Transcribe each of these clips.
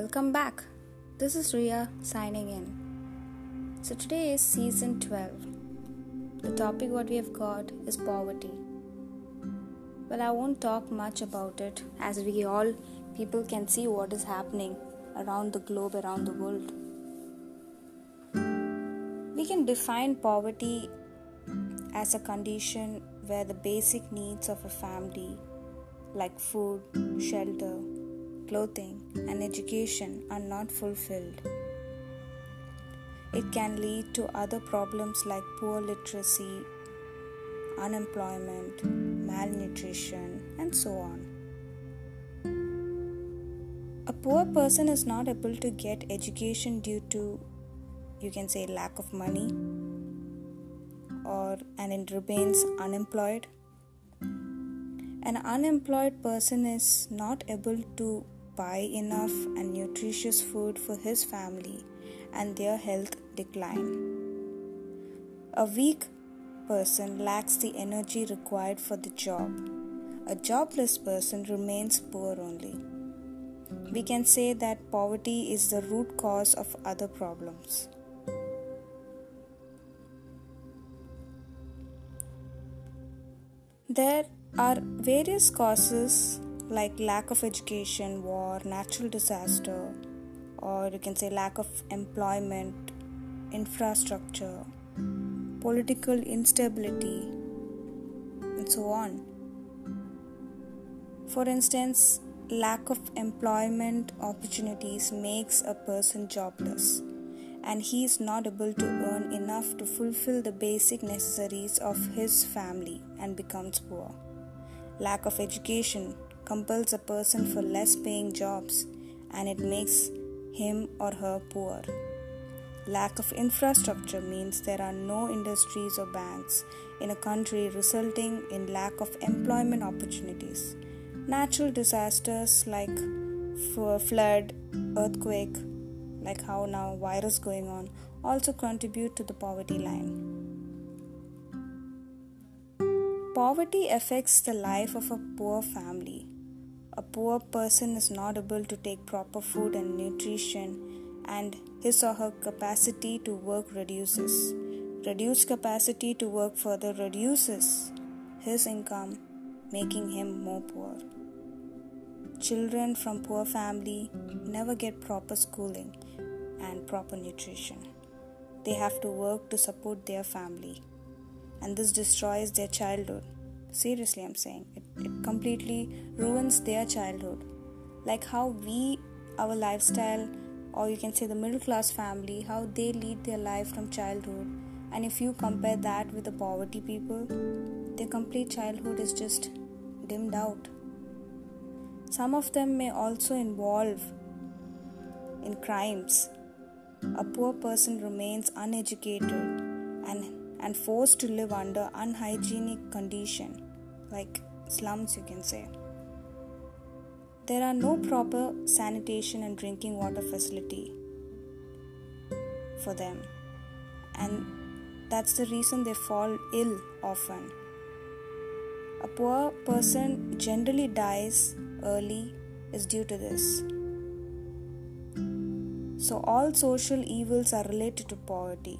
Welcome back. This is Rhea signing in. So today is season 12. The topic what we have got is poverty. Well, I won't talk much about it as we all people can see what is happening around the globe, around the world. We can define poverty as a condition where the basic needs of a family like food, shelter, clothing, and education are not fulfilled. It can lead to other problems like poor literacy, unemployment, malnutrition, and so on. A poor person is not able to get education due to, you can say, lack of money, or and it remains unemployed. An unemployed person is not able to buy enough and nutritious food for his family and their health decline. A weak person lacks the energy required for the job. A jobless person remains poor only. We can say that poverty is the root cause of other problems. There are various causes like lack of education, war, natural disaster, or you can say lack of employment, infrastructure, political instability, and so on. For instance, lack of employment opportunities makes a person jobless and he is not able to earn enough to fulfill the basic necessities of his family and becomes poor. Lack of education compels a person for less paying jobs and it makes him or her poor. Lack of infrastructure means there are no industries or banks in a country, resulting in lack of employment opportunities. Natural disasters like flood, earthquake, like how now virus going on also contribute to the poverty line poverty affects the life of a poor family a poor person is not able to take proper food and nutrition and his or her capacity to work reduces reduced capacity to work further reduces his income making him more poor children from poor family never get proper schooling and proper nutrition. They have to work to support their family, and this destroys their childhood. Seriously, I'm saying it, it completely ruins their childhood. Like how we, our lifestyle, or you can say the middle class family, how they lead their life from childhood, and if you compare that with the poverty people, their complete childhood is just dimmed out. Some of them may also involve in crimes a poor person remains uneducated and, and forced to live under unhygienic condition like slums you can say. There are no proper sanitation and drinking water facility for them and that's the reason they fall ill often. A poor person generally dies early is due to this. So, all social evils are related to poverty.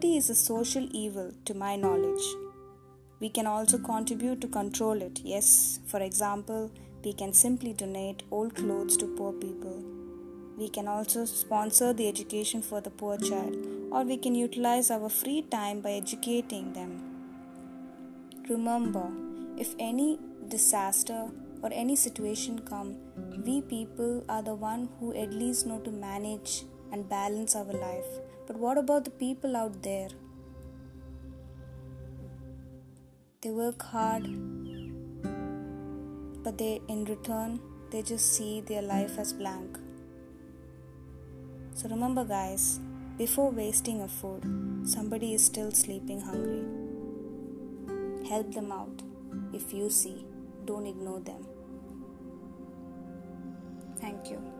Poverty is a social evil, to my knowledge. We can also contribute to control it. Yes, for example, we can simply donate old clothes to poor people. We can also sponsor the education for the poor child, or we can utilize our free time by educating them. Remember, if any disaster or any situation come we people are the one who at least know to manage and balance our life but what about the people out there they work hard but they in return they just see their life as blank so remember guys before wasting a food somebody is still sleeping hungry help them out if you see don't ignore them. Thank you.